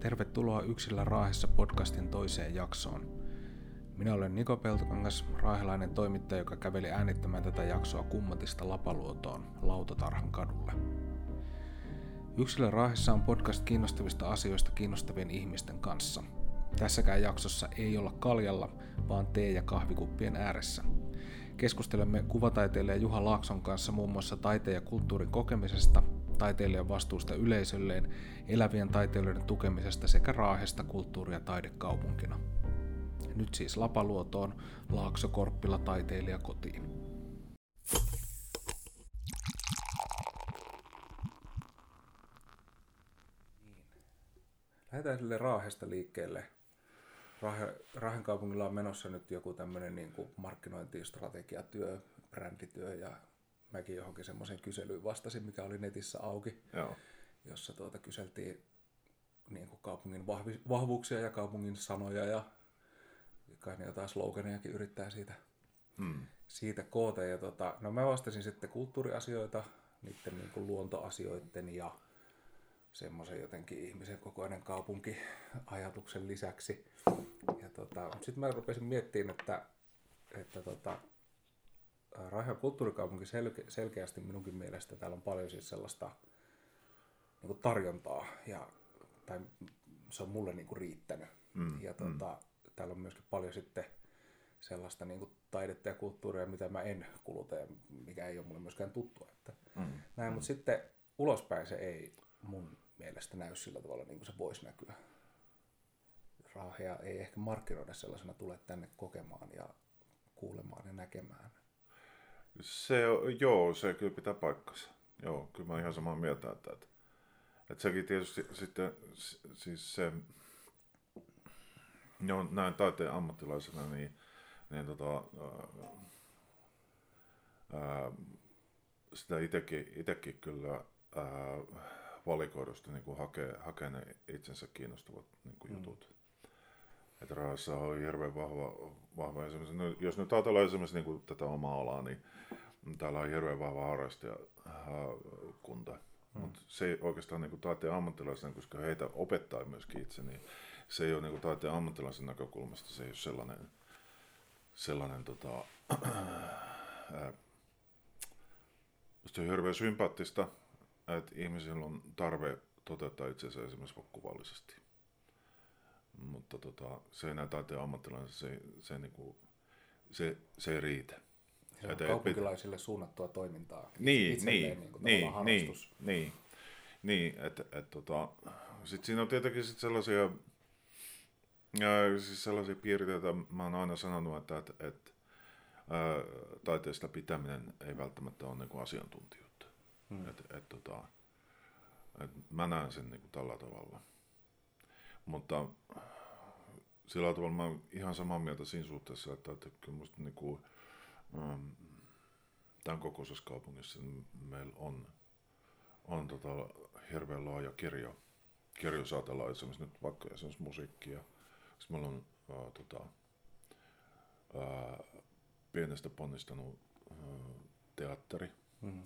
Tervetuloa Yksillä Raahessa podcastin toiseen jaksoon. Minä olen Niko Peltokangas, raahelainen toimittaja, joka käveli äänittämään tätä jaksoa Kummatista Lapaluotoon Lautatarhan kadulle. Yksilön Raahessa on podcast kiinnostavista asioista kiinnostavien ihmisten kanssa. Tässäkään jaksossa ei olla kaljalla, vaan tee- ja kahvikuppien ääressä. Keskustelemme kuvataiteilija Juha Laakson kanssa muun muassa taiteen ja kulttuurin kokemisesta, taiteilijan vastuusta yleisölleen, elävien taiteilijoiden tukemisesta sekä Raahesta kulttuuri- ja taidekaupunkina. Nyt siis Lapaluotoon, Laakso Korppila taiteilija kotiin. Lähdetään sille Raahesta liikkeelle. Raahe, Raahen kaupungilla on menossa nyt joku tämmöinen niin kuin markkinointistrategiatyö, brändityö ja mäkin johonkin semmoisen kyselyyn vastasin, mikä oli netissä auki, Joo. jossa tuota kyseltiin niin kuin kaupungin vahvi, vahvuuksia ja kaupungin sanoja ja kai ne jotain sloganejakin yrittää siitä, Hmm. siitä koota. Ja tota, no mä vastasin sitten kulttuuriasioita, niiden niin kuin luontoasioiden ja semmoisen jotenkin ihmisen kokoinen kaupunki ajatuksen lisäksi. Ja tota, sitten mä rupesin miettimään, että, että tota, Raihan kulttuurikaupunki selke, selkeästi minunkin mielestä täällä on paljon siis sellaista niin kuin tarjontaa ja tai se on mulle niin kuin riittänyt. Mm, ja tota, täällä on myöskin paljon sitten sellaista niin kuin taidetta ja kulttuuria, mitä mä en kuluta ja mikä ei ole mulle myöskään tuttua. Että Mm. näin, mutta sitten ulospäin se ei mun mielestä näy sillä tavalla niin kuin se voisi näkyä. Raahea ei ehkä markkinoida sellaisena tule tänne kokemaan ja kuulemaan ja näkemään. Se, on- joo, se kyllä pitää paikkansa. Joo, kyllä mä oon ihan samaa mieltä, että, että, että sekin tietysti sitten, siis se, joo, näin taiteen ammattilaisena, niin, niin tota, ää, ää, sitä itekin, itekin kyllä ää, valikoidusta niin kuin hakee, hakee ne itsensä kiinnostavat niin kuin jutut. Että Raahassa on hirveän vahva, vahva esimerkiksi, no, jos nyt ajatellaan esimerkiksi niin kuin tätä omaa alaa, niin täällä on hirveän vahva harrastajakunta. Mm. Mutta se ei oikeastaan niin kuin taiteen ammattilaisena, koska heitä opettaa myöskin itse, niin se ei ole niin kuin taiteen ammattilaisen näkökulmasta, se ei ole sellainen, sellainen tota, ää, se on hirveän sympaattista, että ihmisillä on tarve toteuttaa itseänsä esimerkiksi kuvallisesti. Mutta tota, se ei näy taiteen ammattilaisen, se, se, niinku, se, se ei riitä. Se on kaupunkilaisille suunnattua toimintaa. Niin, Itselleen niin, niin, kuin niin, tavallaan niin, harrastus. niin, niin, että et, tota, sit siinä on tietenkin sit sellaisia, ja, siis sellaisia piirteitä, mä oon aina sanonut, että et, et, ää, taiteesta pitäminen ei välttämättä ole niinku asiantuntijuutta. Hmm. Et, et, tota, et mä näen sen niinku tällä tavalla. Mutta sillä tavalla mä oon ihan samaa mieltä siinä suhteessa, että, että kyllä musta niinku, ähm, tämän kokoisessa kaupungissa meillä on, on tota hirveän laaja kirjo. Kirjo jos ajatellaan esimerkiksi nyt vaikka esimerkiksi musiikkia. Sitten meillä on ää, tota, ää, pienestä ponnistanut ää, teatteri. Mm.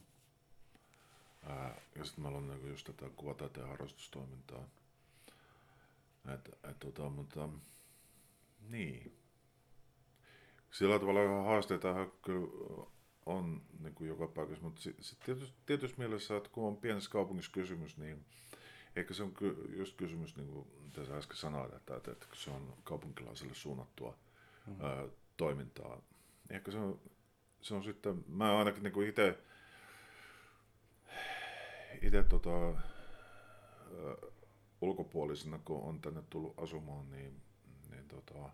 Ää, ja sitten meillä on niinku just tätä kuvataiteen harrastustoimintaa. Et, et, tota, mutta niin. Sillä tavalla haasteita kyllä on niin kuin joka paikassa, mutta sitten sit tietysti, tietysti mielessä, että kun on pienessä kaupungissa kysymys, niin ehkä se on ky- just kysymys, niin kuin mitä sä äsken sanoit, että, että, että se on kaupunkilaisille suunnattua Mm. ää, toimintaa. Ehkä se on, se on sitten, mä ainakin niin itse itse tota, ää, ulkopuolisena, kun on tänne tullut asumaan, niin, niin tota,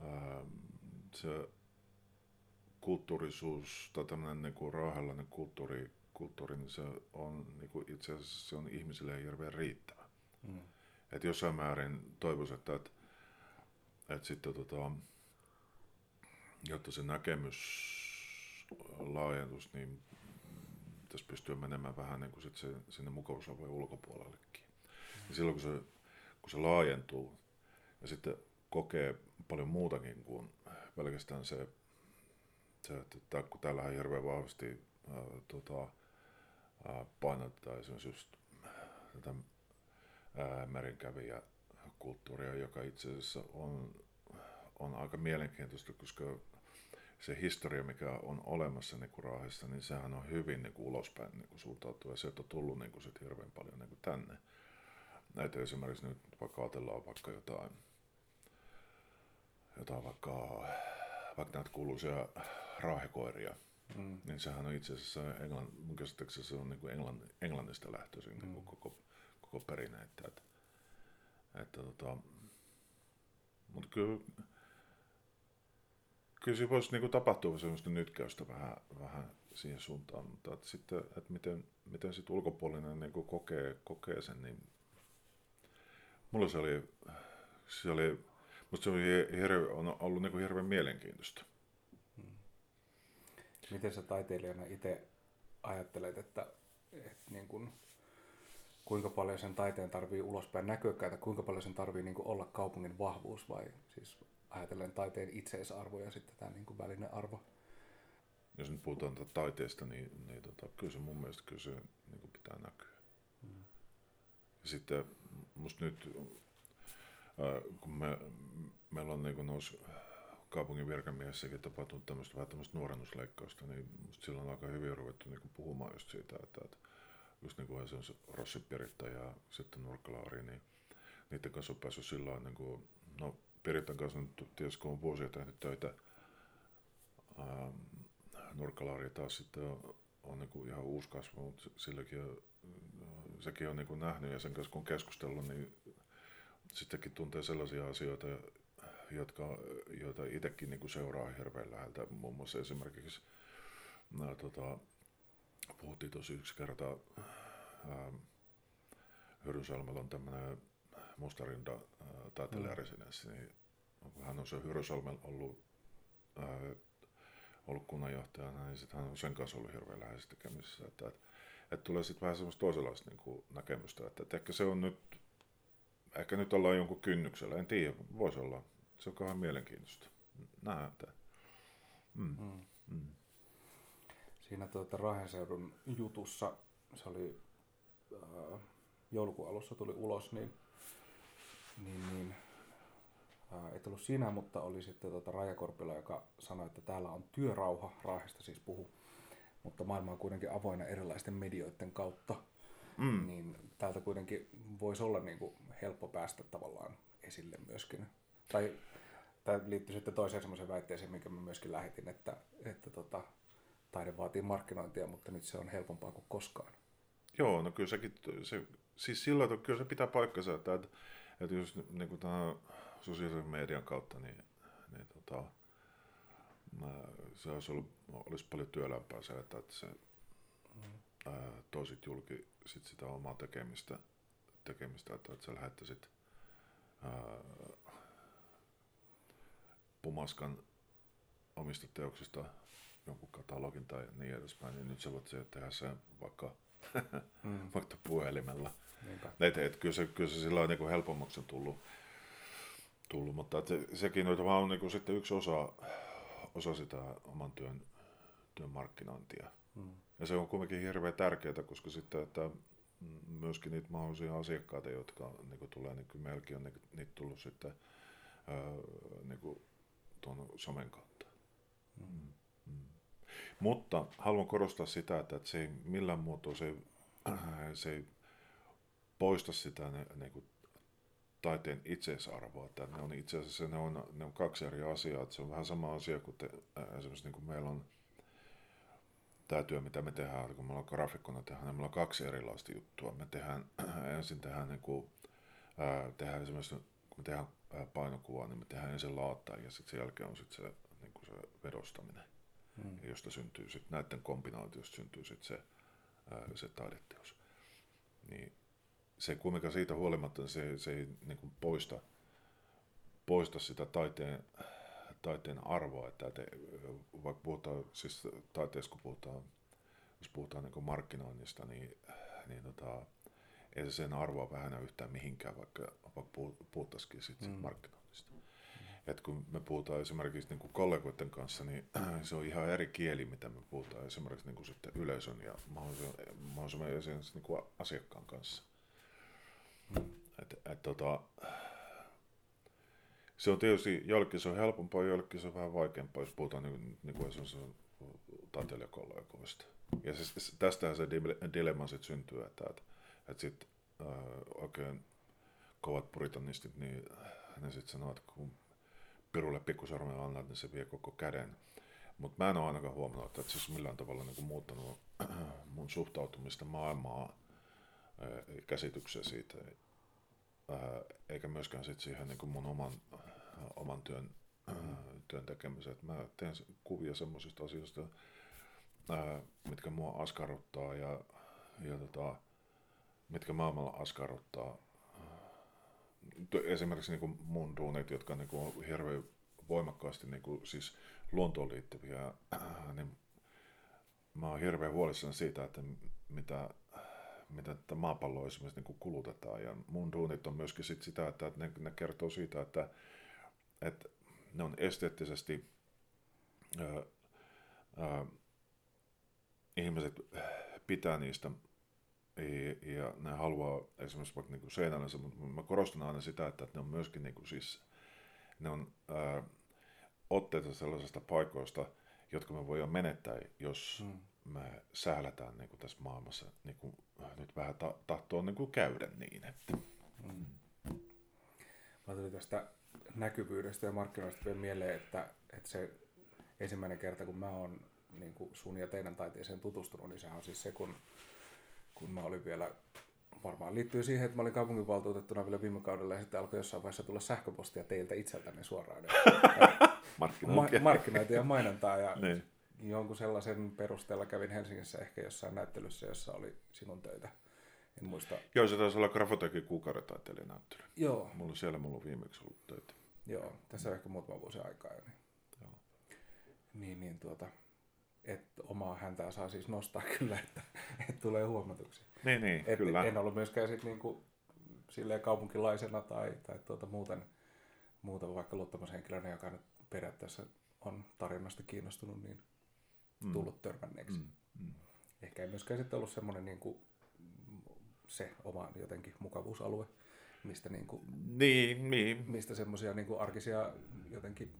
ää, se kulttuurisuus tai tämmöinen niin raahelainen kulttuuri, kulttuuri, niin se on niin kuin itse asiassa se on ihmisille hirveän riittävä. Mm. Et jossain määrin toivoisin, että, että, että sitten tota, jotta se näkemys laajentus, niin pitäisi pystyä menemään vähän niin kuin sit se, sinne mukausalueen ulkopuolellekin. Ja silloin kun se, kun se laajentuu ja sitten kokee paljon muutakin kuin pelkästään se, se että kun täällähän hirveän vahvasti ää, tota, ää, painotetaan esimerkiksi just tätä merinkävijä kulttuuria, joka itse asiassa on, on aika mielenkiintoista, koska se historia, mikä on olemassa niin kuin Raahessa, niin sehän on hyvin niin kuin ulospäin niin kuin suuntautua. Ja sieltä on tullut niin kuin sit hirveän paljon niin kuin tänne. Näitä esimerkiksi nyt vaikka ajatellaan vaikka jotain, jotain vaikka, vaikka näitä kuuluisia raahekoiria, mm. niin sehän on itse asiassa, Englann, mun se on niin Englann, Englannista lähtöisin mm. niin kuin koko, koko perinne. Että, että, että tota, mutta kyllä, kyllä siinä voisi niin tapahtua semmoista nytkäystä vähän, vähän siihen suuntaan, mutta että sitten, että miten, miten sit ulkopuolinen niin kokee, kokee sen, niin mulla se oli, se oli musta se oli hirve, on ollut niin kuin hirveän mielenkiintoista. Hmm. Miten sä taiteilijana itse ajattelet, että, että niin kuin, kuinka paljon sen taiteen tarvii ulospäin näkökkäitä, kuinka paljon sen tarvii niin kuin olla kaupungin vahvuus vai siis ajatellen taiteen itseisarvo ja sitten tämä niin kuin välinearvo. Jos nyt puhutaan taiteesta, niin, niin tota, kyllä se mun mielestä kyllä se niin kuin pitää näkyä. Mm. Ja sitten musta nyt, äh, kun me, meillä on niin nousi kaupungin virkamiessäkin tapahtunut tämmöistä vähän tämmöistä nuorennusleikkausta, niin musta silloin on aika hyvin ruvettu niin kuin puhumaan just siitä, että, että just niin kuin se on se Rossi Piritta ja sitten Nurkkalaari, niin niiden kanssa on päässyt sillä niin kuin, no Piritan kanssa nyt tietysti kun on vuosia tehnyt töitä, ähm, Nurkkalaari taas sitten on, on niin kuin ihan uusi kasvu, mutta silläkin on, sekin on niin kuin nähnyt ja sen kanssa kun on keskustellut, niin sittenkin tuntee sellaisia asioita, jotka, joita itsekin niin kuin seuraa hirveän läheltä. Muun muassa esimerkiksi no, tota, puhuttiin tosi yksi kerta, ähm, Hyrynsalmella on tämmöinen Mustarinda äh, taiteilijaresidenssi, niin hän on se Hyrysalmella ollut, äh, ollut kunnanjohtajana, niin sitten hän on sen kanssa ollut hirveän läheisessä tekemisissä. Että, että, että tulee sitten vähän semmoista toisenlaista niin kuin näkemystä, että, että ehkä se on nyt, ehkä nyt ollaan jonkun kynnyksellä, en tiedä, voisi olla. Se on kauhean mielenkiintoista. Nähdään. Mm. Mm. Mm. Siinä tuota Rahenseudun jutussa, se oli äh, joulukuun alussa tuli ulos, niin niin, niin ää, ei tullut sinä, mutta oli sitten tuota Raija Korpila, joka sanoi, että täällä on työrauha, Raahesta siis puhu, mutta maailma on kuitenkin avoinna erilaisten medioiden kautta, mm. niin täältä kuitenkin voisi olla niin kuin helppo päästä tavallaan esille myöskin. Tai tämä liittyy sitten toiseen semmoiseen väitteeseen, minkä mä myöskin lähetin, että, että tota, taide vaatii markkinointia, mutta nyt se on helpompaa kuin koskaan. Joo, no kyllä sekin, se, siis silloin että kyllä se pitää paikkansa, että, että että jos niin kuin tämän sosiaalisen median kautta, niin, niin tota, se olisi, ollut, olisi paljon työlämpää se, että, se mm. ää, toisit julki sit sitä omaa tekemistä, tekemistä että, että sä lähettäisit ää, pumaskan omista teoksista jonkun katalogin tai niin edespäin, niin nyt sä voit tehdä sen vaikka, mm. vaikka puhelimella. Et, et, kyllä, se, kyllä se sillä niin helpommaksi on tullut, tullut mutta et se, sekin on vaan niin kuin sitten yksi osa, osa sitä oman työn, työn markkinointia. Mm. Ja se on kuitenkin hirveän tärkeää, koska sitten, että myöskin niitä mahdollisia asiakkaita, jotka niin kuin tulee, niin kuin meilläkin on niin, niitä tullut sitten ää, niin kuin tuon somen kautta. Mm. Mm. Mutta haluan korostaa sitä, että, että se ei millään muotoa se, se ei poista sitä ne, niin kuin taiteen itseisarvoa. Että ne on itse asiassa ne on, ne on kaksi eri asiaa. Että se on vähän sama asia kuin te, esimerkiksi niin kuin meillä on tämä työ, mitä me tehdään, kun me ollaan grafikkona tehdään, niin meillä on kaksi erilaista juttua. Me tehdään, ensin tehdään, niin kuin, ää, tehdään esimerkiksi, kun me tehdään painokuvaa, niin me tehdään ensin laattaa ja sitten sen jälkeen on sitten se, niin kuin se vedostaminen, hmm. josta syntyy sitten näiden kombinaatiosta syntyy sitten se, ää, se taideteos. Niin se kumminkaan siitä huolimatta se, se ei niin kuin poista, poista sitä taiteen, taiteen arvoa, että te, vaikka puhutaan, siis taiteessa kun puhutaan, jos puhutaan niin markkinoinnista, niin, niin tota, ei se sen arvoa vähennä yhtään mihinkään, vaikka, vaikka puhuttaisikin sitten mm. markkinoinnista. Mm. Et kun me puhutaan esimerkiksi niin kuin kollegoiden kanssa, niin se on ihan eri kieli, mitä me puhutaan esimerkiksi niin kuin sitten yleisön ja mahdollisimman, mahdollisimman niin kuin asiakkaan kanssa. Et, et, tota, se on tietysti, jollekin se on helpompaa, jollekin se on vähän vaikeampaa, jos puhutaan niin, niin kuin esimerkiksi taiteilijakollegoista. Ja siis, tästähän se dilemma sitten syntyy, että, että, että sitten äh, oikein kovat puritanistit, niin ne sitten sanoo, että kun pirulle pikkusormen annat, niin se vie koko käden. Mutta mä en ole ainakaan huomannut, että se olisi millään tavalla niin muuttanut mun suhtautumista maailmaa käsityksiä siitä, eikä myöskään sit siihen niin kuin mun oman, oman työn, työn tekemiseen. Mä teen kuvia semmoisista asioista, mitkä mua askarruttaa ja, ja tota, mitkä maailmalla askarruttaa. Esimerkiksi niin mun duunit, jotka niin kuin on hirveän voimakkaasti niin kuin, siis luontoon liittyviä, niin mä oon hirveän huolissani siitä, että mitä, mitä tätä maapalloa esimerkiksi niin kulutetaan. Ja mun duunit on myöskin sit sitä, että ne, ne kertoo siitä, että, että ne on esteettisesti ää, ää, ihmiset pitää niistä ja, ja ne haluaa esimerkiksi vaikka niin seinällä, mutta mä korostan aina sitä, että ne on myöskin niin kuin siis, ne on ää, otteita sellaisista paikoista, jotka me voidaan menettää, jos mm. me sählätään niin kuin tässä maailmassa niin kuin, nyt vähän ta- tahtoo niin kuin käydä niin. Että. Mm. Mä tulin tästä näkyvyydestä ja markkinoista vielä mieleen, että, että se ensimmäinen kerta, kun mä oon niin kuin sun ja teidän taiteeseen tutustunut, niin sehän on siis se, kun, kun mä olin vielä varmaan liittyy siihen, että mä olin kaupunginvaltuutettuna vielä viime kaudella ja sitten alkoi jossain vaiheessa tulla sähköpostia teiltä itseltänne suoraan. markkinointia. Ma- markkinointia ja mainontaa ja niin. jonkun sellaisen perusteella kävin Helsingissä ehkä jossain näyttelyssä, jossa oli sinun töitä. En muista. Joo, se taisi olla Grafotekin kuukauden taiteilijanäyttely. Joo. Mulla siellä mulla on viimeksi ollut töitä. Joo, tässä on ehkä muutama vuosi aikaa jo. Niin, Joo. niin, niin tuota, että omaa häntää saa siis nostaa kyllä, että, että tulee huomatuksi. Niin, niin, et, kyllä. En ollut myöskään sit niinku, silleen kaupunkilaisena tai, tai tuota, muuten, muuten vaikka luottamushenkilönä, joka nyt periaatteessa on tarinasta kiinnostunut, niin mm. tullut törmänneeksi. Mm. Mm. Ehkä ei myöskään sitten ollut semmoinen niin kuin, se oma jotenkin mukavuusalue, mistä, niin kuin, niin, niin. mistä semmoisia niin kuin arkisia jotenkin,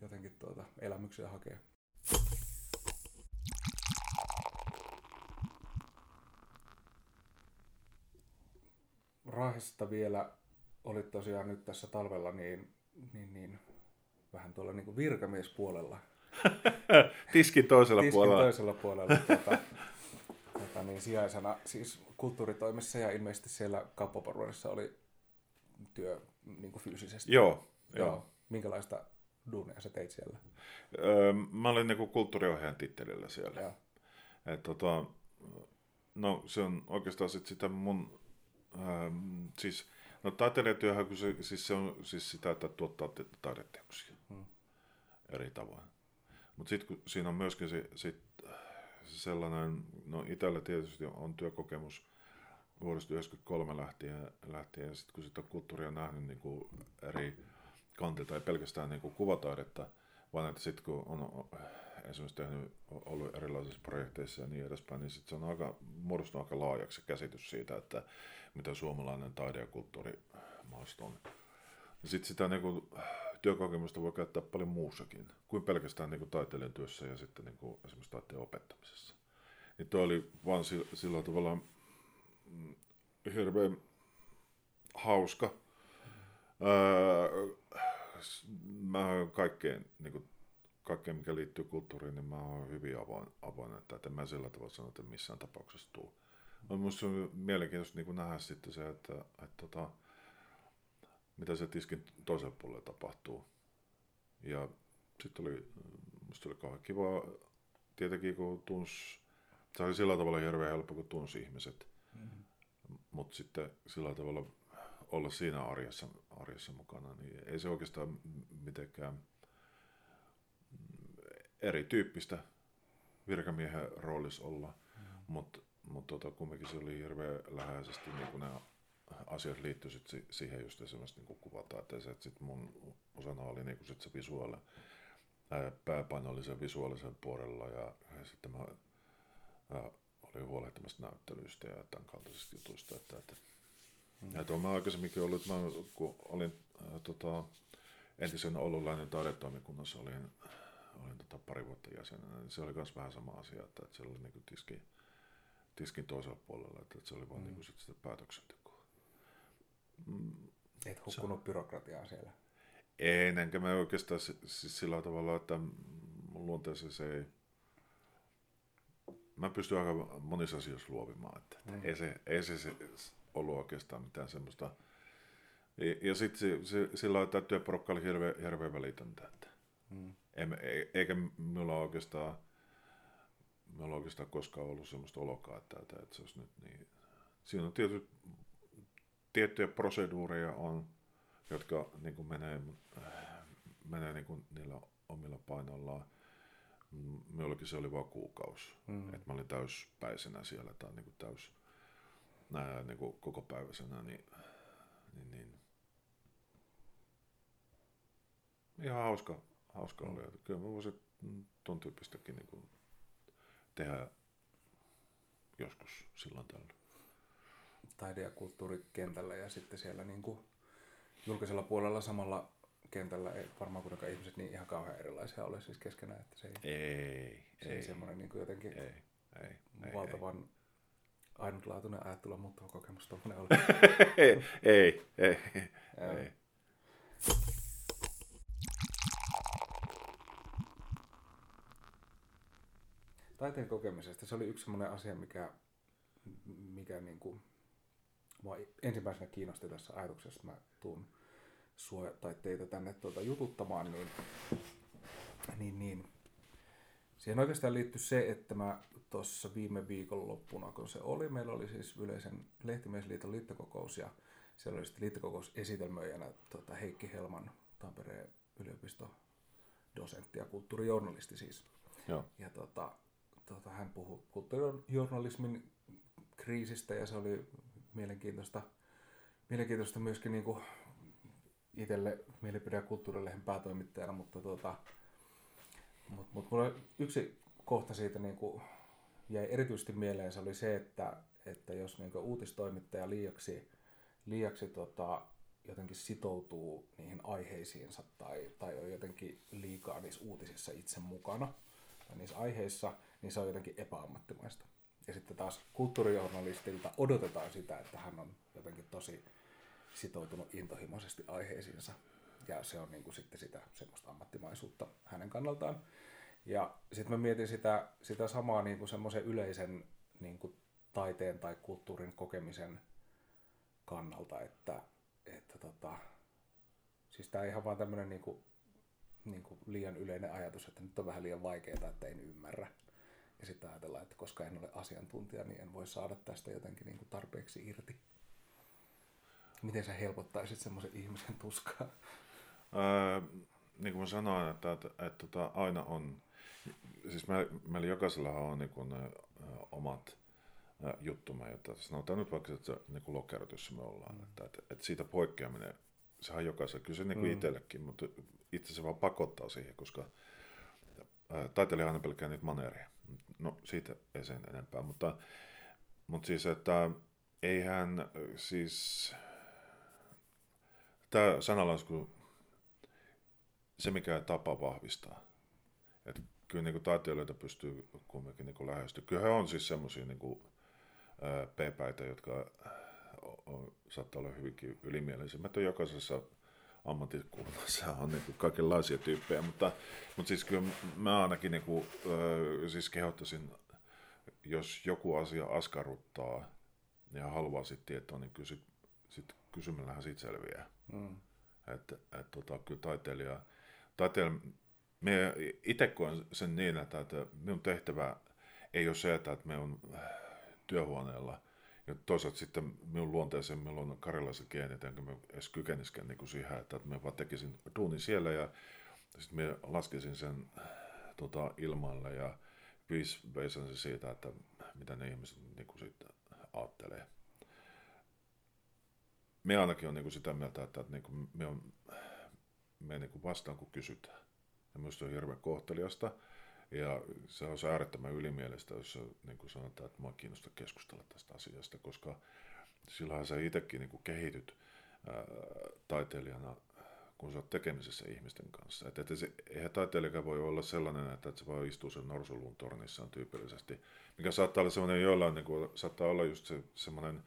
jotenkin tuota, elämyksiä hakee. Raahesta vielä oli tosiaan nyt tässä talvella niin, niin, niin vähän tuolla niin kuin virkamiespuolella. Tiskin toisella Tiskin puolella. toisella puolella. tuota, tuota, niin sijaisena siis kulttuuritoimessa ja ilmeisesti siellä kauppaporvarissa oli työ niin kuin fyysisesti. Joo, joo. joo. Minkälaista duunia sä teit siellä? Öö, mä olin niin kuin kulttuuriohjaajan tittelillä siellä. Joo. Et, tota, no se on oikeastaan sit sitä mun, ähm, siis No taiteilijatyöhän, kun se, siis se on siis sitä, että tuottaa taideteoksia hmm. eri tavoin. Mutta sitten kun siinä on myöskin se, sit sellainen, no itsellä tietysti on työkokemus vuodesta 1993 lähtien, lähtien sitten kun sitä kulttuuria nähnyt niin kuin eri kantilta, ei pelkästään niin kuin kuvataidetta, vaan että sitten kun on esimerkiksi tehnyt, ollut erilaisissa projekteissa ja niin edespäin, niin sitten se on aika, muodostunut aika laajaksi käsitys siitä, että mitä suomalainen taide- ja kulttuurimaasto on. Sitten sitä niin kuin, työkokemusta voi käyttää paljon muussakin kuin pelkästään niin kuin taiteilijan työssä ja sitten niin kuin, esimerkiksi taiteen opettamisessa. Niin tuo oli vaan sillä, sillä tavalla mm, hirveän hauska. Öö, mä kaikkeen, niin kuin, kaikkeen, mikä liittyy kulttuuriin, niin mä oon hyvin avoin, avoin että en mä sillä tavalla sano, että missään tapauksessa tuu No, musta on mielenkiintoista niin nähdä sitten se, että, että, että tota, mitä se tiskin toisella puolella tapahtuu. Ja sitten oli, musta oli kauhean kiva, tietenkin kun tunsi, se oli sillä tavalla hirveän helppo, kun tunsi ihmiset. Mm-hmm. Mutta sitten sillä tavalla olla siinä arjessa, arjessa mukana, niin ei se oikeastaan mitenkään erityyppistä virkamiehen roolissa olla, mm-hmm. mutta mutta tota, kumminkin se oli hirveän läheisesti niin kuin ne asiat liittyi sit siihen just esimerkiksi niin kuvataiteeseen, että sit mun osana oli niin sit se visuaali, pääpaino oli sen visuaalisen puolella ja, ja sitten mä ää, olin huolehtimassa näyttelyistä ja tämän kaltaisista jutuista, että, että Mm. Ja tuon mä aikaisemminkin ollut, mä, kun olin äh, tota, entisen Oululainen taidetoimikunnassa, olin, olin tota, pari vuotta jäsenenä, niin se oli myös vähän sama asia, että, että siellä oli niin tiski, tiskin toisella puolella, että, että se oli vaan mm. niin sit sitä päätöksentekoa. Mm. Et hukkunut byrokratiaa siellä? En, enkä mä oikeastaan siis sillä tavalla, että mun luonteessa se ei... Mä pystyn aika monissa asioissa luovimaan, että mm. ei, se, ei se, se ollut oikeastaan mitään semmoista... Ja, ja sitten se, se, sillä että työporukka oli hirveän, hirveän välitöntä, että mm. en, e, eikä minulla oikeastaan minulla oikeastaan koskaan ollut semmoista olokaa, että, että, että se olisi nyt niin... Siinä on tietysti tiettyjä proseduureja on, jotka niin kuin menee, menee niin kuin niillä omilla painoillaan. Minullakin se oli vain kuukausi. Mm. Että mä olin täyspäisenä siellä tai niin kuin täys nää, niin kuin koko päiväisenä, niin, niin, niin. ihan hauska, hauska mm. oli. Kyllä mä voisin tuon tyyppistäkin niin kuin tehdä joskus silloin tällöin. Taide- ja kulttuurikentällä ja sitten siellä niin kuin julkisella puolella samalla kentällä ei varmaan kuitenkaan ihmiset niin ihan kauhean erilaisia ole siis keskenään, että se ei, ei, se ei, ei semmoinen niin kuin jotenkin ei, ei, valtavan ei. ainutlaatuinen ajattelu muuttava kokemus tuommoinen oli. ei, ei, ei, ei. Taiteen kokemisesta se oli yksi semmoinen asia, mikä, mikä niin kuin, mua ensimmäisenä kiinnosti tässä ajatuksessa, mä tuun sua tai teitä tänne tuota jututtamaan, niin, niin, niin siihen oikeastaan liittyy se, että mä tuossa viime viikon loppuna, kun se oli, meillä oli siis yleisen lehtimiesliiton liittokokous ja siellä oli sitten liittokokous-esitelmöijänä tota Heikki Helman, Tampereen yliopisto dosentti ja kulttuurijournalisti siis. Joo. Ja tota, tota, hän puhui kulttuurijournalismin kriisistä ja se oli mielenkiintoista, mielenkiintoista myöskin niin kuin itselle mielipide- ja kulttuurilehen päätoimittajana, mutta tota, mut, mut mulla yksi kohta siitä niin kuin jäi erityisesti mieleen, se oli se, että, että jos niin kuin uutistoimittaja liiaksi, liiaksi tota, jotenkin sitoutuu niihin aiheisiinsa tai, tai on jotenkin liikaa niissä uutisissa itse mukana tai niissä aiheissa, niin se on jotenkin epäammattimaista. Ja sitten taas kulttuurijournalistilta odotetaan sitä, että hän on jotenkin tosi sitoutunut intohimoisesti aiheisiinsa. Ja se on niin kuin sitten sitä semmoista ammattimaisuutta hänen kannaltaan. Ja sitten mä mietin sitä, sitä samaa niin kuin semmoisen yleisen niin kuin taiteen tai kulttuurin kokemisen kannalta, että, että tota, siis tämä ihan vaan tämmöinen niin kuin, niin kuin liian yleinen ajatus, että nyt on vähän liian vaikeaa, että en ymmärrä. Ja sitten ajatellaan, että koska en ole asiantuntija, niin en voi saada tästä jotenkin niin kuin tarpeeksi irti. Miten sä helpottaisit semmoisen ihmisen tuskaa? Öö, niin kuin mä sanoin, että, että, että, että tota, aina on, siis meillä, meillä jokaisella on niin kuin, omat juttumme, että sanotaan nyt vaikka, että se niin kuin lokerot, jossa me ollaan, mm. että, että, että, siitä poikkeaminen, sehän on jokaisella, kyllä se niin kuin mm. itsellekin, mutta itse se vaan pakottaa siihen, koska taiteilija aina pelkää niitä maneereja. No siitä ei sen enempää, mutta, mutta siis, että eihän siis tämä sanalasku, se mikä tapa vahvistaa. Että kyllä niin kuin taiteilijoita pystyy kumminkin niin lähestyä. Kyllä he on siis semmoisia niin p-päitä, jotka on, saattaa olla hyvinkin ylimielisiä. Mä jokaisessa ammattikunnassa on niin kuin kaikenlaisia tyyppejä, mutta, mutta siis kyllä mä ainakin niin kuin, siis kehottaisin, jos joku asia askarruttaa ja haluaa sitten tietoa, niin kyllä sit, sit kysymällähän siitä selviää. Mm. Että et, tota, kyllä taiteilija, taiteilija me itse koen sen niin, että, että minun tehtävä ei ole se, että me on työhuoneella – ja toisaalta sitten minun luonteeseen meillä on karilaiset geenit, enkä mä edes kykeniskään niin kuin siihen, että mä vaan tekisin duunin siellä ja sitten mä laskisin sen tota, ilmalle ja veisan se siitä, että mitä ne ihmiset niin kuin sitten ajattelee. Me ainakin on niin kuin sitä mieltä, että, että niin kuin me, on, me niin kuin vastaan kun kysytään. Ja minusta on hirveän kohteliasta. Ja se on äärettömän ylimielistä, jos niin kuin sanotaan, että minua kiinnostaa keskustella tästä asiasta, koska silloin sä itsekin niin kuin kehityt ää, taiteilijana, kun sä oot tekemisessä ihmisten kanssa. Et, et se, eihän taiteilijakaan voi olla sellainen, että, että se voi istua sen norsuluun tornissaan tyypillisesti, mikä saattaa olla sellainen jollain, niin kuin, saattaa olla just se, semmoinen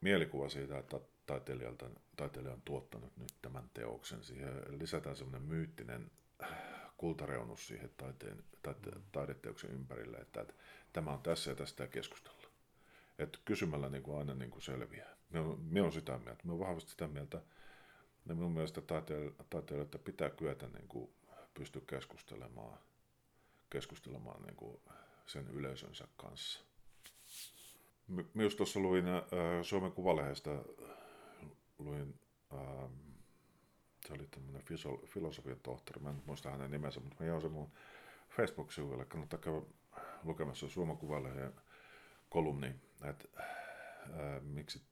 mielikuva siitä, että taiteilijalta, taiteilija on tuottanut nyt tämän teoksen. Siihen lisätään semmoinen myyttinen kultareunus siihen taiteen, taite, taideteoksen ympärille, että, että tämä on tässä ja tästä keskustella. Että kysymällä niin kuin aina niin kuin selviää. Minä olen sitä mieltä. Minä olen vahvasti sitä mieltä, ja minun mielestä taiteilijoita pitää kyetä niin kuin pystyä keskustelemaan, keskustelemaan niin kuin sen yleisönsä kanssa. Myös tuossa luin äh, Suomen Kuvalehdestä, luin, äh, se oli tämmöinen filosofian tohtori, mä en muista hänen nimensä, mutta mä jaoin sen mun Facebook-sivuille, kannattaa käydä lukemassa Suomen Kuvalehden kolumni, että äh, miksi,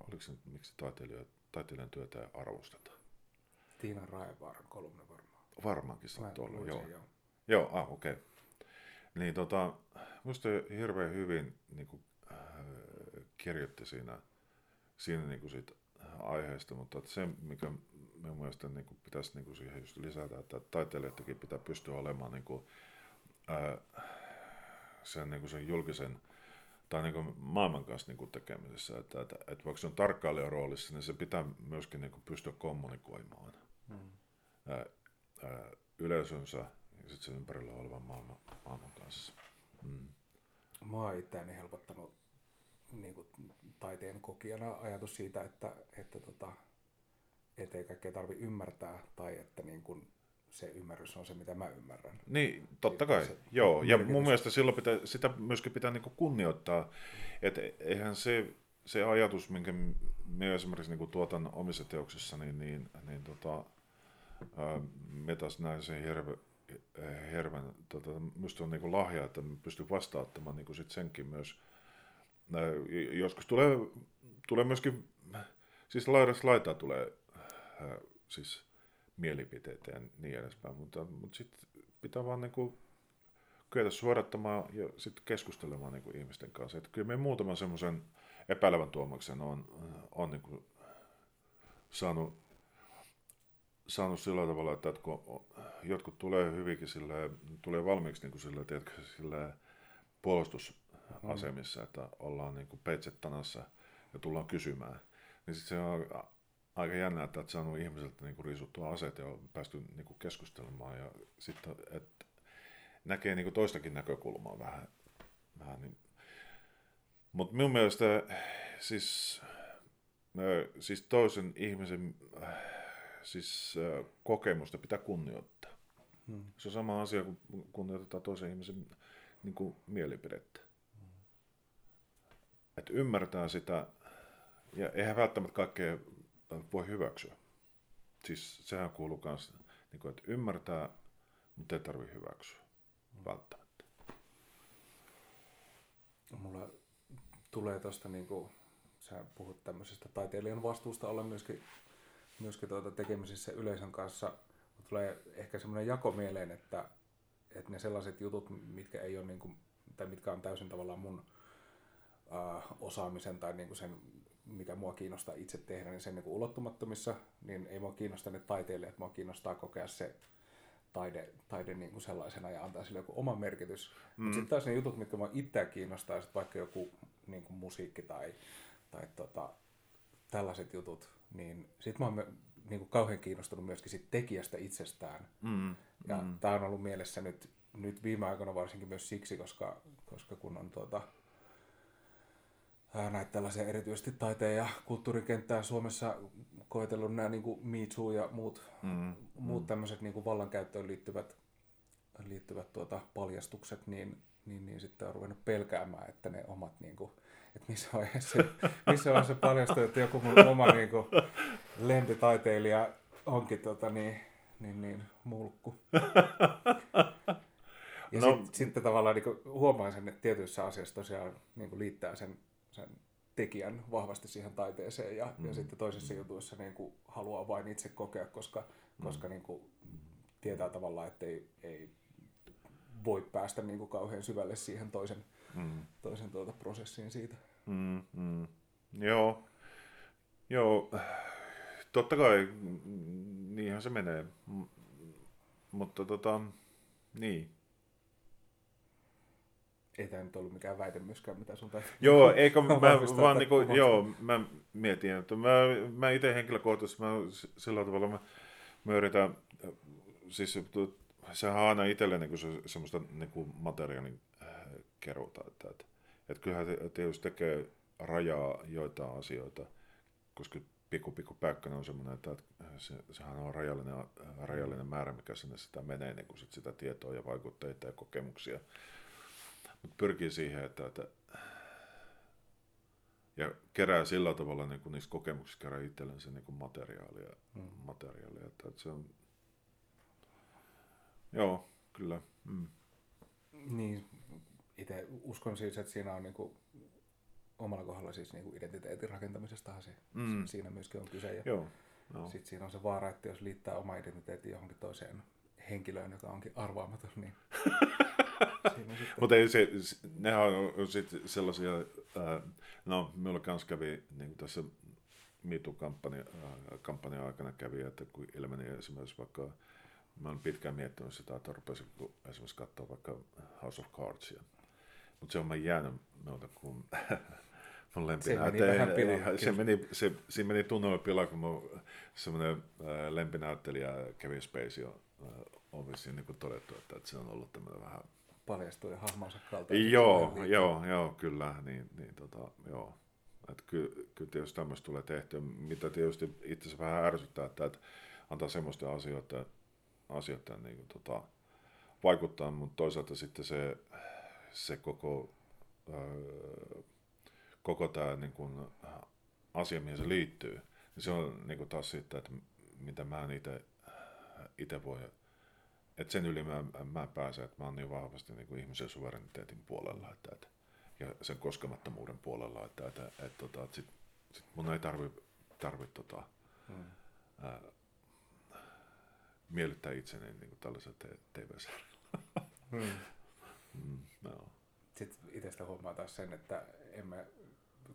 oliko se, miksi taiteilijan, taiteilijan työtä ei arvosteta. Tiina Raevaaran kolumni varmaan. Varmaankin saattoi olla, joo. joo. Joo, ah, okei. Okay. Niin tota, musta hirveän hyvin niin kuin, äh, kirjoitti siinä, siinä niin kuin siitä aiheesta, mutta se, mikä minun mielestä niin kuin pitäisi niin kuin siihen just lisätä, että taiteilijoidenkin pitää pystyä olemaan niin kuin, ää, sen, niin kuin sen julkisen tai niin kuin maailman kanssa niin kuin tekemisessä, että, että, että vaikka se on tarkkailijan roolissa, niin se pitää myöskin niin kuin pystyä kommunikoimaan mm. ää, ää, yleisönsä ja sitten sen ympärillä olevan maailman, maailman kanssa. Mm. Mä oon itseäni helpottanut niin kuin taiteen kokijana ajatus siitä, että, että tota, et ei kaikkea tarvi ymmärtää tai että niin kuin se ymmärrys on se, mitä mä ymmärrän. Niin, totta kai, se joo. Ja mun mielestä silloin pitää, sitä myöskin pitää niin kuin kunnioittaa. Että eihän se, se ajatus, minkä me esimerkiksi niin kuin tuotan omissa teoksissa, niin, niin, niin tota, me taas näin sen hirve, hervän, tota, minusta on niin kuin lahja, että pystyn vastaattamaan niin kuin sit senkin myös. Joskus tulee, tulee myöskin, siis laidasta laitaa tulee ää, siis mielipiteitä ja niin edespäin, mutta, mutta sitten pitää vaan niin kuin kyetä suodattamaan ja sitten keskustelemaan niin kuin ihmisten kanssa. Että kyllä me muutaman semmoisen epäilevän tuomaksen on, on niin kuin saanut, saanut sillä tavalla, että kun jotkut tulee hyvinkin sille, tulee valmiiksi niin kuin sille, tiedätkö, sille puolustusasemissa, että ollaan niin kuin peitset tanassa ja tullaan kysymään, niin sitten se on aika jännä, että olet saanut ihmiseltä niin kuin riisuttua aseet ja on päästy niin kuin keskustelemaan ja sitten, että näkee niin kuin toistakin näkökulmaa vähän. vähän niin. Mutta minun mielestä siis, siis toisen ihmisen siis, kokemusta pitää kunnioittaa. Hmm. Se on sama asia, kun kunnioitetaan toisen ihmisen niin kuin mielipidettä. Hmm. Että ymmärtää sitä, ja eihän välttämättä kaikkea voi hyväksyä. Siis sehän kuuluu myös, niin että ymmärtää, mutta ei tarvitse hyväksyä. Välttämättä. Mulla tulee tuosta, niin kuin sä puhut tämmöisestä taiteilijan vastuusta olla myöskin, myöskin tuota tekemisissä yleisön kanssa. Tulee ehkä semmoinen jako mieleen, että, että ne sellaiset jutut, mitkä ei ole niin kuin, tai mitkä on täysin tavallaan mun äh, osaamisen tai niin kuin sen mikä mua kiinnostaa itse tehdä, niin sen niin ulottumattomissa, niin ei mua kiinnosta ne taiteilijat, mua kiinnostaa kokea se taide, taide niin kuin sellaisena ja antaa sille joku oma merkitys. Mm. Mutta sitten taas ne jutut, mitkä mua itseä kiinnostaa, sit vaikka joku niin kuin musiikki tai, tai tota, tällaiset jutut, niin sitten mä oon niin kuin kauhean kiinnostunut myöskin sit tekijästä itsestään. Mm. Ja mm. tämä on ollut mielessä nyt, nyt viime aikoina varsinkin myös siksi, koska, koska kun on tuota, näitä tällaisia erityisesti taiteen ja kulttuurikenttää Suomessa koetellut nämä niin kuin Me Too ja muut, mm, muut mm. tämmöiset niin kuin vallankäyttöön liittyvät, liittyvät tuota paljastukset, niin, niin, niin sitten on ruvennut pelkäämään, että ne omat, niin kuin, että missä vaiheessa, missä vaiheessa paljastuu, että joku mun oma niin kuin, lempitaiteilija onkin tota, niin, niin, niin, mulkku. Ja no. sitten sit tavallaan niin huomaan sen, että tietyissä asioissa tosiaan niin liittää sen sen tekijän vahvasti siihen taiteeseen ja, mm. ja sitten toisissa jutuissa niin kuin haluaa vain itse kokea, koska, mm. koska niin kuin tietää tavallaan, että ei, ei voi päästä niin kuin kauhean syvälle siihen toisen, mm. toisen tuota prosessiin siitä. Mm, mm. Joo. Joo. Totta kai, mm, niinhän se menee. M- mutta tota, niin. Ei tämä nyt ollut mikään väite myöskään, mitä sun täytyy Joo, eikö mä vaan niinku, joo, mä mietin, että mä, mä itse henkilökohtaisesti, mä sillä tavalla mä, mä yritän, äh, siis sehän on aina itselle niinku se, semmoista niinku materiaalin äh, keruuta, että, että, että kyllähän tietysti tekee rajaa joitain asioita, koska pikku pikku päkkänä on semmoinen, että että se, sehän on rajallinen, äh, rajallinen määrä, mikä sinne sitä menee, niin kuin sit sitä tietoa ja vaikutteita ja kokemuksia. Mutta pyrkii siihen, että, että ja kerää sillä tavalla niin kuin niistä kokemuksista kerää itsellensä niin kuin materiaalia, Mm. materiaalia että, että se on, joo, kyllä. Mm. Niin, itse uskon siis, että siinä on niinku omalla kohdalla siis niinku identiteetin rakentamisestahan se, Mm. siinä myöskin on kyse. Ja Joo, joo. sitten siinä on se vaara, että jos liittää oma identiteetti johonkin toiseen henkilöön, joka onkin arvaamaton, niin. Mutta ei se, nehän on sitten sellaisia, ää, no minulla kanssa kävi niin tässä MeToo-kampanjan kampanjan aikana kävi, että kun ilmeni esimerkiksi vaikka, mä olen pitkään miettinyt sitä, että rupesin esimerkiksi katsoa vaikka House of Cardsia. Mutta se on mä jäänyt minulta, kun mun lempinäyttelijä, se, meni, se, siinä meni tunnelma pilaan, kun mun semmoinen ää, lempinäyttelijä Kevin Spacey on, on vissiin niin todettu, että, että se on ollut tämmöinen vähän paljastui hahmonsa kaltaisesti. Joo, joo, joo, kyllä, niin, niin tota, joo. Et ky, kyllä tietysti tämmöistä tulee tehtyä, mitä tietysti itse asiassa vähän ärsyttää, että, että antaa semmoista asioita, asioita niin kuin, tota, vaikuttaa, mutta toisaalta sitten se, se koko, öö, koko tämä niin kuin, asia, mihin se liittyy, niin se on niin kuin taas sitten, että mitä mä en itse voi että sen yli mä, mä pääsen, että mä oon niin vahvasti niin kuin ihmisen suvereniteetin puolella että, että, ja sen koskemattomuuden puolella, että, että, että, että, että sit, sit mun ei tarvi, tarvi tota, Mm. ää, miellyttää itseni niin kuin tällaisella tv Mm. mm, no. Sitten itsestä huomaa taas sen, että emme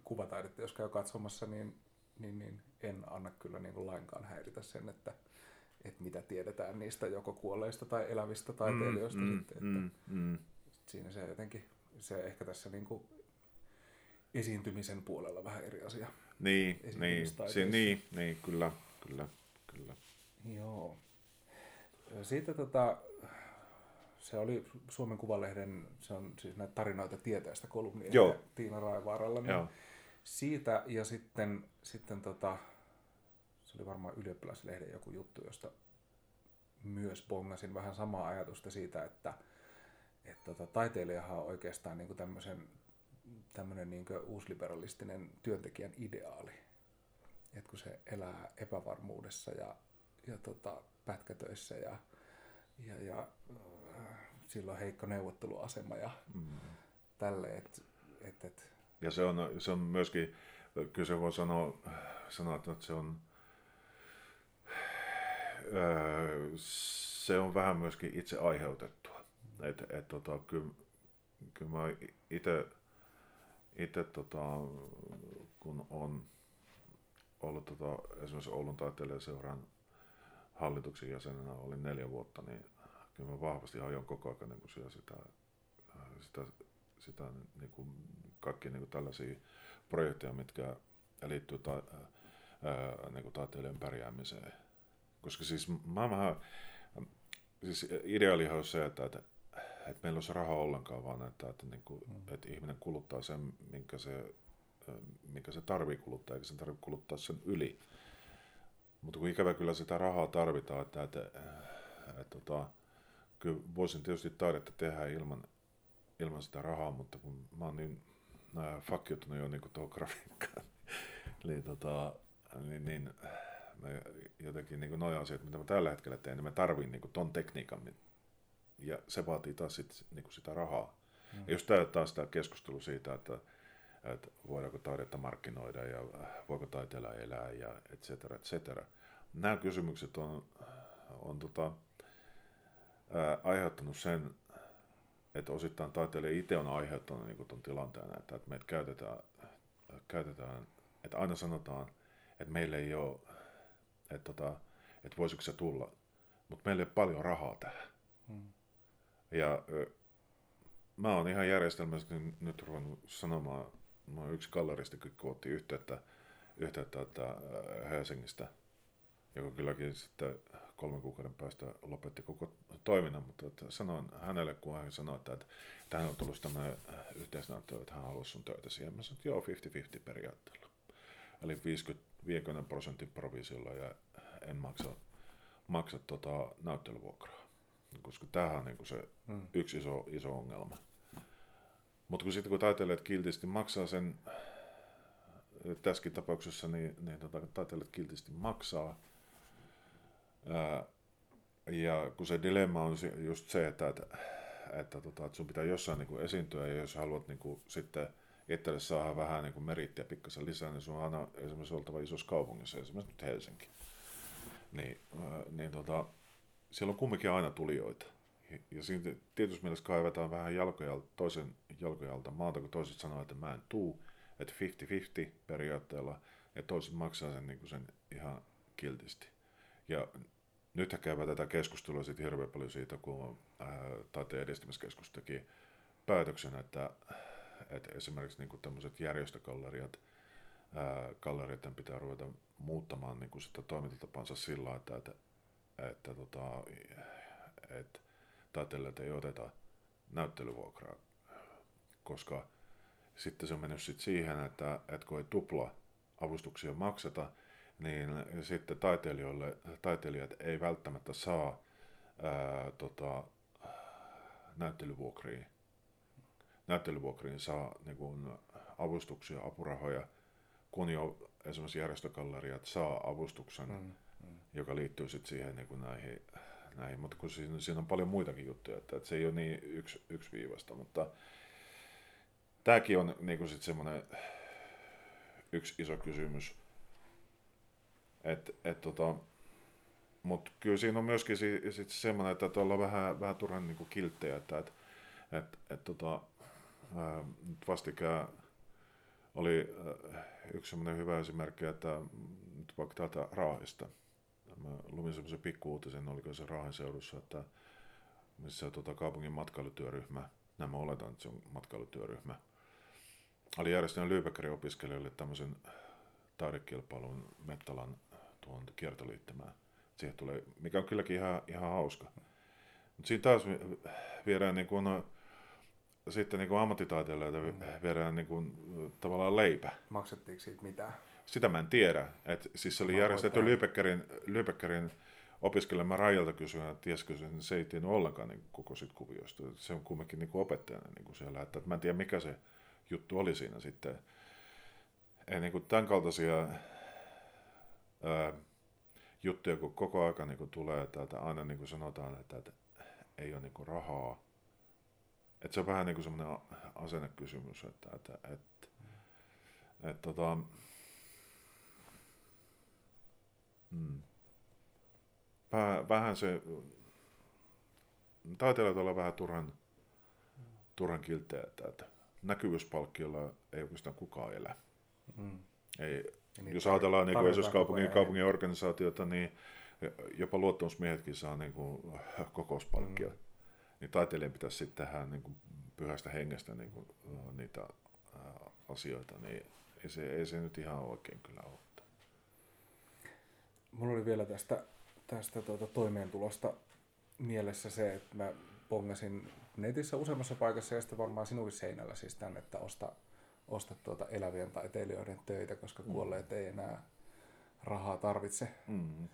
kuvataidetta, jos käy katsomassa, niin, niin, niin en anna kyllä niin kuin lainkaan häiritä sen, että, että mitä tiedetään niistä joko kuolleista tai elävistä taiteilijoista. Mm, sitten, että mm, mm, Siinä se jotenkin, se ehkä tässä niin kuin esiintymisen puolella vähän eri asia. niin, niin, se, niin, niin, kyllä, kyllä, kyllä. Joo. Siitä tota, se oli Suomen Kuvalehden, se on siis näitä tarinoita tieteestä kolumnia Joo. Tiina Raivaaralla. Niin Joo. Siitä ja sitten, sitten tota, oli varmaan ylioppilaslehden joku juttu, josta myös bongasin vähän samaa ajatusta siitä, että, että tota, taiteilijahan on oikeastaan niin tämmöisen tämmöinen niin uusliberalistinen työntekijän ideaali. Et kun se elää epävarmuudessa ja, ja tota, pätkätöissä ja, ja, ja äh, sillä on heikko neuvotteluasema ja Mm. tälle, että et, et, Ja se on, se on myöskin, kyllä se voi sanoa, sanoa että se on, se on vähän myöskin itse aiheutettua. Et, et, tota, kyllä, kyllä mä itse, itse tota, kun on ollut tota, esimerkiksi Oulun taiteilijaseuran hallituksen jäsenenä, olin neljä vuotta, niin kyllä mä vahvasti ajoin koko ajan niin siellä sitä, sitä, sitä niin kuin kaikkia niin kuin tällaisia projekteja, mitkä liittyy ta, ää, niin kuin taiteilijan pärjäämiseen. Koska siis vähän, siis ideaalihan on se, että, että, että meillä olisi rahaa ollenkaan, vaan että, että, niin kuin, Mm. että ihminen kuluttaa sen, minkä se, minkä se tarvii kuluttaa, eikä sen tarvitse kuluttaa sen yli. Mutta kun ikävä kyllä sitä rahaa tarvitaan, että, että, että, että, että kyllä voisin tietysti taidetta tehdä ilman, ilman sitä rahaa, mutta kun mä oon niin äh, fakkiutunut jo niin tuohon grafiikkaan, niin, tota, niin, niin mä jotenkin niin noin asiat, mitä mä tällä hetkellä teen, niin mä tarvin niin ton tekniikan, ja se vaatii taas sit, niin sitä rahaa. Mm. Ja just tää taas tämä keskustelu siitä, että, että voidaanko taidetta markkinoida ja voiko taiteella elää ja et cetera, et cetera. Nämä kysymykset on, on tota, ää, aiheuttanut sen, että osittain taiteilija itse on aiheuttanut niin tuon tilanteen, että, että meitä käytetään, käytetään että aina sanotaan, että meillä ei ole, että, tota, että voisiko se tulla, mutta meillä ei ole paljon rahaa tähän. Hmm. Ja mä oon ihan järjestelmästi nyt ruvennut sanomaan, mä yksi galleristi, kun otti yhteyttä, yhteyttä että Helsingistä, joka kylläkin sitten kolmen kuukauden päästä lopetti koko toiminnan, mutta että sanoin hänelle, kun hän sanoi, että, että tähän on tullut tämmöinen yhteisnäyttö, että hän haluaisi sun töitä siihen. Mä sanoin, että joo, 50-50 periaatteella. Eli 50, 50 prosentin provisiolla ja en maksa, maksa tota näyttelyvuokraa. Koska tämähän on niin se hmm. yksi iso, iso ongelma. Mutta kun sitten kun taiteilijat kiltisti maksaa sen, tässäkin tapauksessa, niin, niin tota, taiteilijat kiltisti maksaa, ää, ja kun se dilemma on just se, että, että, että, tota, että sun pitää jossain niin kuin esiintyä, ja jos haluat niin kuin, sitten itselle saada vähän niin merittiä pikkasen lisää, niin sun on aina esimerkiksi oltava isossa kaupungissa, esimerkiksi nyt Helsinki. Niin, ää, niin tota, siellä on kumminkin aina tulijoita. Ja siinä tietysti mielessä kaivetaan vähän jalkojalta, toisen jalkojalta maata, kun toiset sanoo, että mä en tuu, että 50-50 periaatteella, ja toiset maksaa sen, niin kuin sen ihan kiltisti. Ja nyt käyvät tätä keskustelua sitten hirveän paljon siitä, kun taiteen edistämiskeskus teki päätöksen, että, että esimerkiksi niin tämmöiset järjestögalleriat, gallerioiden pitää ruveta muuttamaan niin kuin sitä toimintatapansa sillä, että, että, että, tota, että taiteilijat ei oteta näyttelyvuokraa, koska sitten se on mennyt sit siihen, että, että kun ei tupla avustuksia makseta, niin sitten taiteilijoille, taiteilijat ei välttämättä saa ää, tota, näyttelyvuokriin. Näyttelyvuokriin saa niin kuin, avustuksia, apurahoja, kun jo esimerkiksi järjestögalleriat saa avustuksen, mm, mm. joka liittyy sitten siihen niin kuin näihin, näihin, mutta kun siinä, siinä on paljon muitakin juttuja, että, että se ei ole niin yksi, yksi viivasta, mutta tämäkin on niin kuin sit semmoinen yksi iso kysymys, et, et tota, mutta kyllä siinä on myöskin si, sit semmoinen, että ollaan vähän, vähän turhan niin kilttejä, että et, et, tota, vastikään oli ää, yksi semmoinen hyvä esimerkki, että nyt vaikka täältä Raahista, mä luin semmoisen pikkuuutisen, oliko se Raahen seudussa, että missä tota, kaupungin matkailutyöryhmä, nämä oletan, että se on matkailutyöryhmä, oli järjestänyt Lyypäkärin opiskelijoille tämmöisen taidekilpailun Mettalan tuohon kiertoliittymään. Siihen tulee, mikä on kylläkin ihan, ihan hauska. Mutta siinä taas viedään niin kuin, no, sitten niin kuin ammattitaiteilijoita mm. viedään niin kuin, tavallaan leipä. Maksettiinko siitä mitään? Sitä mä en tiedä. Et, siis se oli mä järjestetty Lübeckerin. Mä Rajalta kysyin, että tiesikö se, se ei tiennyt ollenkaan niin koko sit kuviosta. Se on kumminkin niin kuin opettajana niin kuin siellä. Että, että mä en tiedä mikä se juttu oli siinä sitten. Ei niin kuin tämän kaltaisia ää, juttuja, kun koko aika niin kuin tulee täältä, aina niin kuin sanotaan, että, että ei ole niin kuin rahaa. Että se on vähän niin kuin semmoinen asennekysymys, että, että, että, että, tota, hmm. vähän se, taiteilijat olla vähän turhan, turhan kilteä, että, että näkyvyyspalkkiolla ei oikeastaan kukaan elä. Mm. Ei, niin Jos ajatellaan niin kuin esimerkiksi kaupungin, kaupungin organisaatiota, niin jopa luottamusmiehetkin saa niin kuin kokouspalkkia. Mm. Niin taiteilijan pitäisi sitten tehdä niin kuin pyhästä hengestä niin kuin, niitä asioita, niin ei se, ei se nyt ihan oikein kyllä ole. Mulla oli vielä tästä, tästä tuota toimeentulosta mielessä se, että mä pongasin netissä useammassa paikassa ja sitten varmaan sinunkin seinällä siis tänne, että osta osta tuota elävien taiteilijoiden töitä, koska mm. kuolleet ei enää rahaa tarvitse. Mm.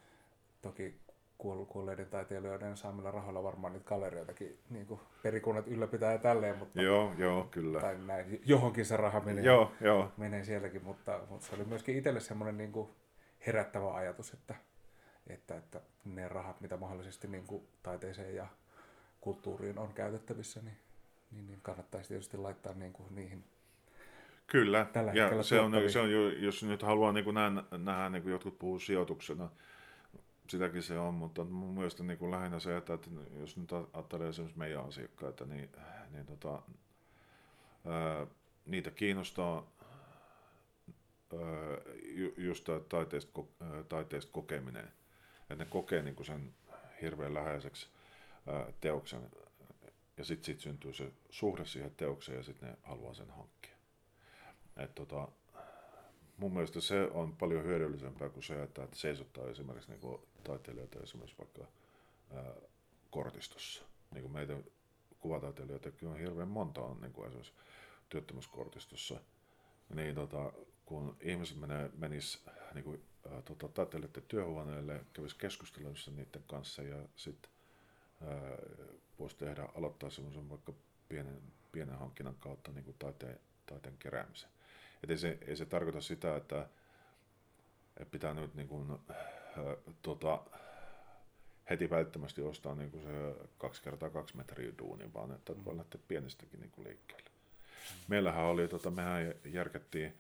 Toki kuolleiden taiteilijoiden saamilla rahoilla varmaan niitä galerioitakin niin kuin perikunnat ylläpitää ja tälleen, mutta... Joo, joo, kyllä. Tai näin, johonkin se raha menee, joo, joo. menee sielläkin, mutta, mutta se oli myöskin itselle semmoinen niin kuin herättävä ajatus, että, että, että ne rahat, mitä mahdollisesti niin kuin taiteeseen ja kulttuuriin on käytettävissä, niin, niin, niin kannattaisi tietysti laittaa niin kuin niihin Kyllä, tällä ja se on, se on, jos nyt haluaa niin kuin nähdä, nähdä niin kuin jotkut puhuu sijoituksena, sitäkin se on, mutta mun mielestä niin kuin lähinnä se, että, että jos nyt ajattelee esimerkiksi meidän asiakkaita, niin, niin tota, ää, niitä kiinnostaa ju, just taiteesta, taiteesta kokeminen, että ne kokee niin kuin sen hirveän läheiseksi teoksen, ja sitten sit syntyy se suhde siihen teokseen, ja sitten ne haluaa sen hankkia. Et tota, mun mielestä se on paljon hyödyllisempää kuin se, että, seisottaa esimerkiksi niin taiteilijoita esimerkiksi vaikka ää, kortistossa. Niin kuin meitä kuvataiteilijoita on hirveän monta on niin kuin esimerkiksi työttömyyskortistossa. Niin tota, kun ihmiset menee, menis niin kuin, ää, tota, taiteilijoiden työhuoneelle, kävisi keskustelussa niiden kanssa ja sitten voisi tehdä, aloittaa semmoisen vaikka pienen, pienen hankinnan kautta niin kuin taiteen, taiteen keräämisen. Et ei, se, ei se tarkoita sitä, että, että pitää nyt niin kuin, äh, tota, heti välttämättä ostaa niin kuin se kaksi kertaa kaksi metriä duuni, vaan että mm. voi lähteä pienestäkin niin kuin liikkeelle. Meillähän oli, tota, mehän järkettiin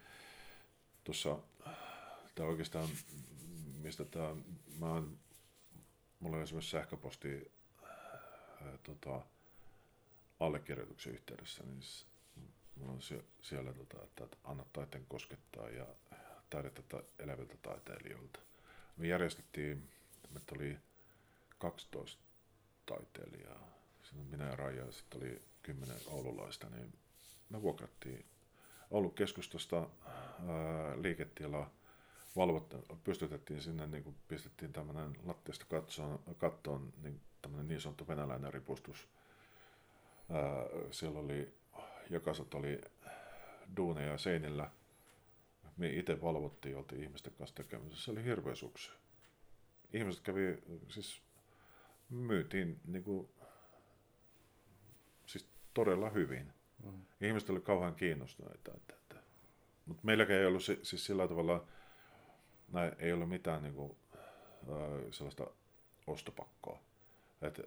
tuossa, tämä oikeastaan, mistä tämä, mä oon, mulla on esimerkiksi sähköposti ää, tota, allekirjoituksen yhteydessä, niin mulla on siellä, tota, että anna taiteen koskettaa ja taidetta eläviltä taiteilijoilta. Me järjestettiin, että oli 12 taiteilijaa, siinä minä ja Raija ja sitten oli 10 oululaista, niin me vuokrattiin Oulun keskustasta liiketila, valvot, pystytettiin sinne, niin kuin pistettiin tämmöinen lattiasta kattoon, kattoon niin, tämmöinen niin sanottu venäläinen ripustus. Ää, siellä oli jokaiset oli duuneja seinillä. Me itse valvottiin, oltiin ihmisten kanssa tekemisessä. Se oli hirveä sukse. Ihmiset kävi, siis myytiin niin kuin, siis todella hyvin. Mm. Ihmiset oli kauhean kiinnostuneita. Että, että. Mutta meilläkään ei ollut siis sillä tavalla, näin, ei ole mitään niin kuin, sellaista ostopakkoa. Että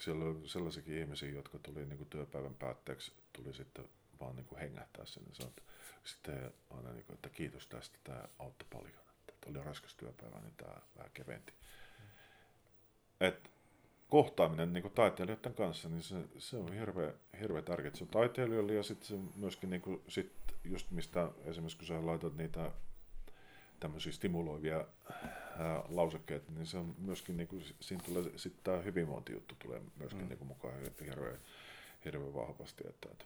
siellä oli sellaisiakin ihmisiä, jotka tuli niin kuin työpäivän päätteeksi, tuli sitten vaan niin kuin hengähtää. Ja sanot, sitten aina, niin kuin, että kiitos tästä, tämä auttoi paljon. Että oli raskas työpäivä, niin tämä vähän keventi. Mm. Et kohtaaminen niin kuin taiteilijoiden kanssa, niin se, se on hirveä, hirveä tärkeää. Se on taiteilijoille ja sitten se myöskin niin kuin, sit just mistä esimerkiksi kun sä laitat niitä tämmöisiä stimuloivia ää, lausekkeita, niin se on myöskin, niin kuin, siinä tulee sitten tämä hyvinvointijuttu tulee myöskin mm. niin kuin mukaan hirveän, hirveän vahvasti. Että, että.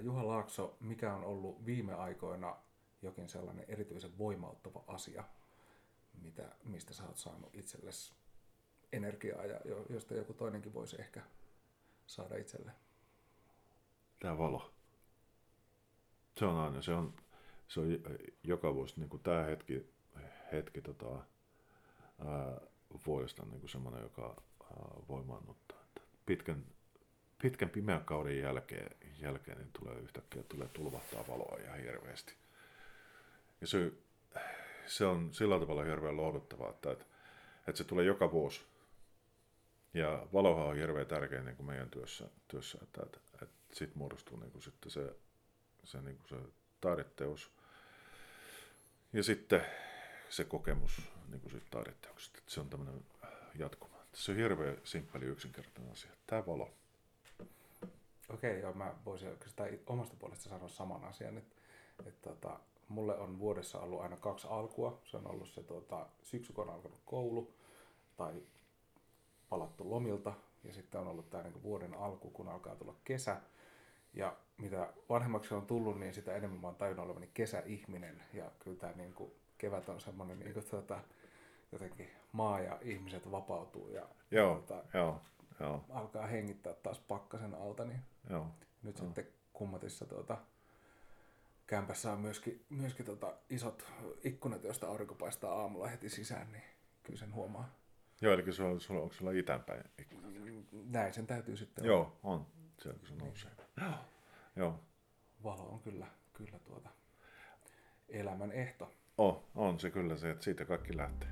Juha Laakso, mikä on ollut viime aikoina jokin sellainen erityisen voimauttava asia, mitä, mistä sä oot saanut itsellesi energiaa ja josta joku toinenkin voisi ehkä saada itselleen? tämä valo. Se on aina, se on, se on joka vuosi niin kuin tämä hetki, hetki tota, ää, vuodesta niin semmoinen, joka ää, voimaannuttaa. Että pitkän, pitkän pimeän kauden jälkeen, jälkeen niin tulee yhtäkkiä tulee tulvahtaa valoa ihan hirveästi. Ja se, se on sillä tavalla hirveän lohduttavaa, että, että, että se tulee joka vuosi. Ja valohan on hirveän tärkeä niin kuin meidän työssä, työssä että, että, että sitten muodostuu niin kuin sitten se, se, niin kuin se taideteos ja sitten se kokemus niin kuin siitä taideteoksesta. Se on tämmöinen jatkuma. Se on hirveän simppeli yksinkertainen asia. Tämä valo. Okei, joo, mä voisin oikeastaan omasta puolesta sanoa saman asian, että, että tota, mulle on vuodessa ollut aina kaksi alkua. Se on ollut se tuota, syksy, kun on alkanut koulu tai palattu lomilta ja sitten on ollut tämä niin vuoden alku, kun alkaa tulla kesä. Ja mitä vanhemmaksi on tullut, niin sitä enemmän mä oon tajunnut olevani kesäihminen. Ja kyllä tämä niin kuin, kevät on semmoinen niin kuin, tuota, jotenkin maa ja ihmiset vapautuu ja joo, tuota, joo, joo. alkaa hengittää taas pakkasen alta. Niin joo, nyt joo. sitten kummatissa tuota, kämpässä on myöskin, myöskin tuota, isot ikkunat, joista aurinko paistaa aamulla heti sisään, niin kyllä sen huomaa. Joo, eli sulla, sulla, onko sulla itänpäin ikkunat? Näin sen täytyy sitten Joo, olla. on. Sieltä se nousee. Joo. Joo. Valo on kyllä, kyllä tuota elämän ehto. Oh, on se kyllä se, että siitä kaikki lähtee.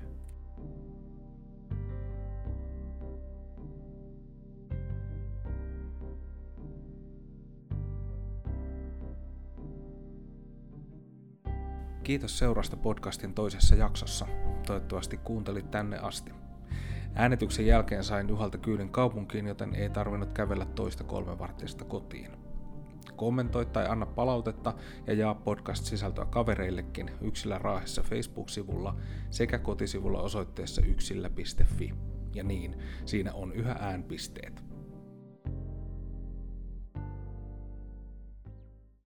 Kiitos seurasta podcastin toisessa jaksossa. Toivottavasti kuuntelit tänne asti. Äänityksen jälkeen sain Juhalta kyydin kaupunkiin, joten ei tarvinnut kävellä toista kolme vartista kotiin. Kommentoi tai anna palautetta ja jaa podcast-sisältöä kavereillekin Yksilä Raahessa Facebook-sivulla sekä kotisivulla osoitteessa yksillä.fi. Ja niin, siinä on yhä äänpisteet.